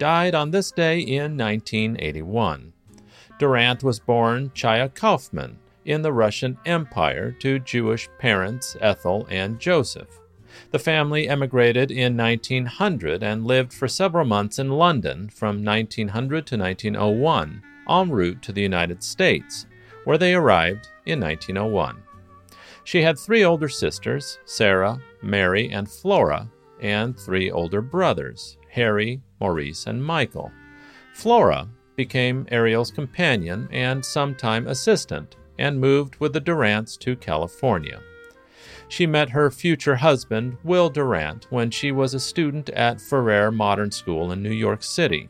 died on this day in 1981. Durant was born Chaya Kaufman in the Russian Empire to Jewish parents Ethel and Joseph. The family emigrated in 1900 and lived for several months in London from 1900 to 1901 en route to the United States, where they arrived in 1901. She had three older sisters, Sarah, Mary, and Flora, and three older brothers, Harry, Maurice, and Michael. Flora became Ariel's companion and sometime assistant and moved with the Durants to California. She met her future husband, Will Durant, when she was a student at Ferrer Modern School in New York City.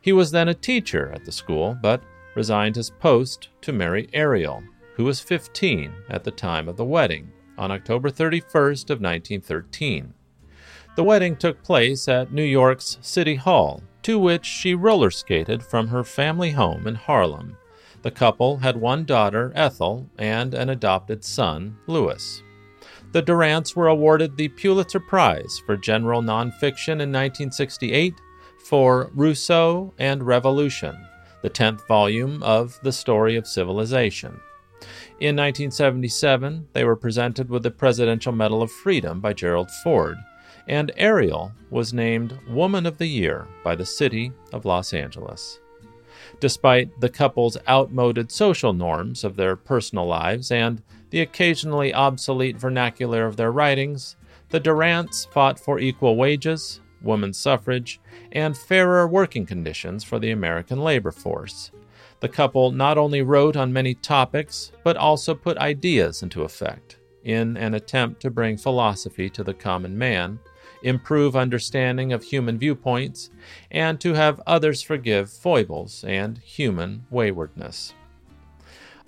He was then a teacher at the school, but resigned his post to marry Ariel, who was 15 at the time of the wedding, on October 31st of 1913. The wedding took place at New York's City Hall, to which she roller skated from her family home in Harlem. The couple had one daughter, Ethel, and an adopted son, Louis. The Durants were awarded the Pulitzer Prize for General Nonfiction in 1968 for Rousseau and Revolution, the 10th volume of The Story of Civilization. In 1977, they were presented with the Presidential Medal of Freedom by Gerald Ford and Ariel was named Woman of the Year by the City of Los Angeles. Despite the couple's outmoded social norms of their personal lives and the occasionally obsolete vernacular of their writings, the Durants fought for equal wages, women's suffrage, and fairer working conditions for the American labor force. The couple not only wrote on many topics, but also put ideas into effect in an attempt to bring philosophy to the common man improve understanding of human viewpoints, and to have others forgive foibles and human waywardness.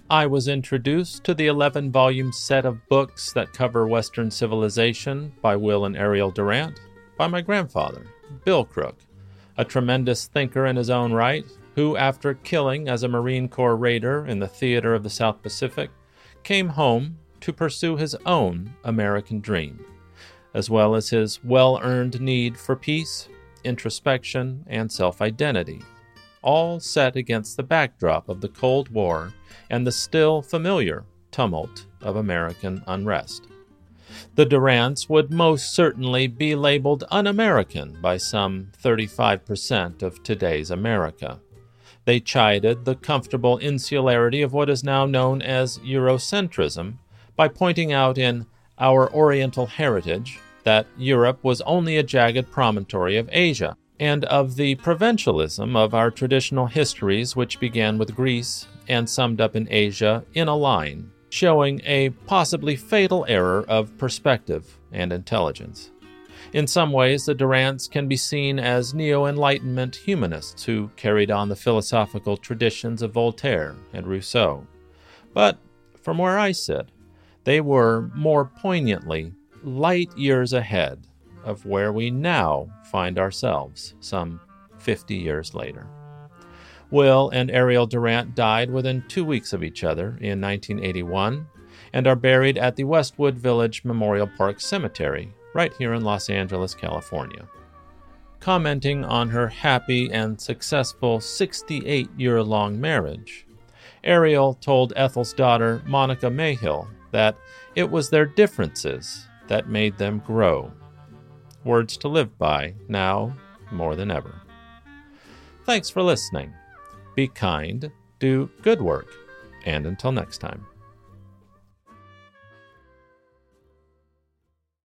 I was introduced to the 11 volume set of books that cover Western civilization by Will and Ariel Durant by my grandfather, Bill Crook, a tremendous thinker in his own right, who, after killing as a Marine Corps raider in the theater of the South Pacific, came home to pursue his own American dream as well as his well earned need for peace, introspection, and self identity, all set against the backdrop of the Cold War and the still familiar tumult of American unrest. The Durants would most certainly be labeled un American by some 35% of today's America. They chided the comfortable insularity of what is now known as Eurocentrism by pointing out in Our Oriental Heritage that Europe was only a jagged promontory of Asia, and of the provincialism of our traditional histories, which began with Greece and summed up in Asia in a line, showing a possibly fatal error of perspective and intelligence. In some ways, the Durants can be seen as neo Enlightenment humanists who carried on the philosophical traditions of Voltaire and Rousseau. But from where I sit, they were more poignantly light years ahead of where we now find ourselves some 50 years later. Will and Ariel Durant died within two weeks of each other in 1981 and are buried at the Westwood Village Memorial Park Cemetery, right here in Los Angeles, California. Commenting on her happy and successful 68 year long marriage, Ariel told Ethel's daughter, Monica Mihell, that it was their differences that made them grow. Words to live by now more than ever. Thanks for listening. Be kind, do good work, and until next time.